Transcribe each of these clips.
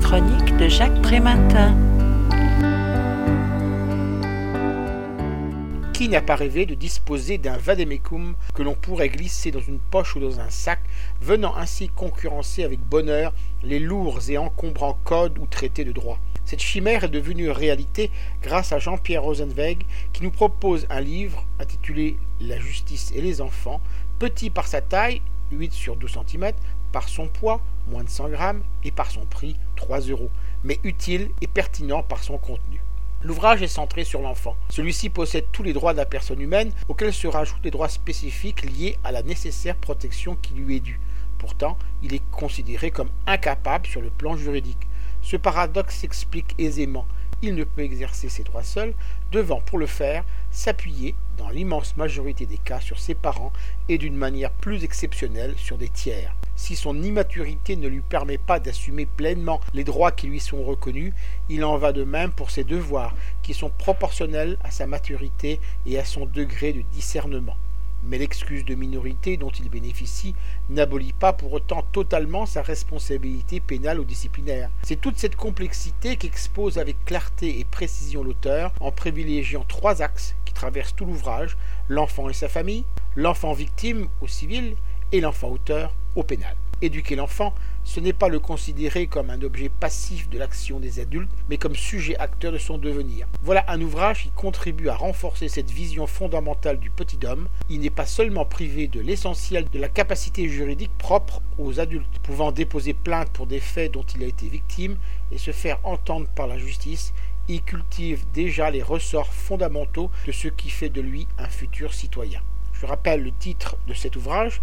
chronique de Jacques Prémantin. Qui n'a pas rêvé de disposer d'un vademecum que l'on pourrait glisser dans une poche ou dans un sac, venant ainsi concurrencer avec bonheur les lourds et encombrants codes ou traités de droit? Cette chimère est devenue réalité grâce à Jean-Pierre Rosenweg qui nous propose un livre intitulé La justice et les enfants, petit par sa taille, 8 sur 12 cm, par son poids, moins de 100 grammes, et par son prix, 3 euros, mais utile et pertinent par son contenu. L'ouvrage est centré sur l'enfant. Celui-ci possède tous les droits de la personne humaine, auxquels se rajoutent des droits spécifiques liés à la nécessaire protection qui lui est due. Pourtant, il est considéré comme incapable sur le plan juridique. Ce paradoxe s'explique aisément. Il ne peut exercer ses droits seul, devant pour le faire s'appuyer, dans l'immense majorité des cas, sur ses parents et d'une manière plus exceptionnelle sur des tiers si son immaturité ne lui permet pas d'assumer pleinement les droits qui lui sont reconnus, il en va de même pour ses devoirs, qui sont proportionnels à sa maturité et à son degré de discernement. Mais l'excuse de minorité dont il bénéficie n'abolit pas pour autant totalement sa responsabilité pénale ou disciplinaire. C'est toute cette complexité qu'expose avec clarté et précision l'auteur en privilégiant trois axes qui traversent tout l'ouvrage, l'enfant et sa famille, l'enfant victime au civil et l'enfant auteur au pénal. Éduquer l'enfant, ce n'est pas le considérer comme un objet passif de l'action des adultes, mais comme sujet acteur de son devenir. Voilà un ouvrage qui contribue à renforcer cette vision fondamentale du petit homme. Il n'est pas seulement privé de l'essentiel de la capacité juridique propre aux adultes, pouvant déposer plainte pour des faits dont il a été victime et se faire entendre par la justice, il cultive déjà les ressorts fondamentaux de ce qui fait de lui un futur citoyen. Je rappelle le titre de cet ouvrage,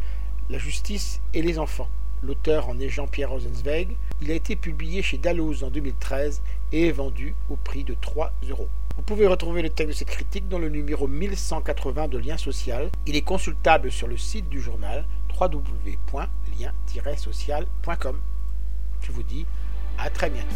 la justice et les enfants. L'auteur en est Jean-Pierre Rosenzweig. Il a été publié chez Dalloz en 2013 et est vendu au prix de 3 euros. Vous pouvez retrouver le texte de cette critique dans le numéro 1180 de Lien Social. Il est consultable sur le site du journal www.lien-social.com. Je vous dis à très bientôt.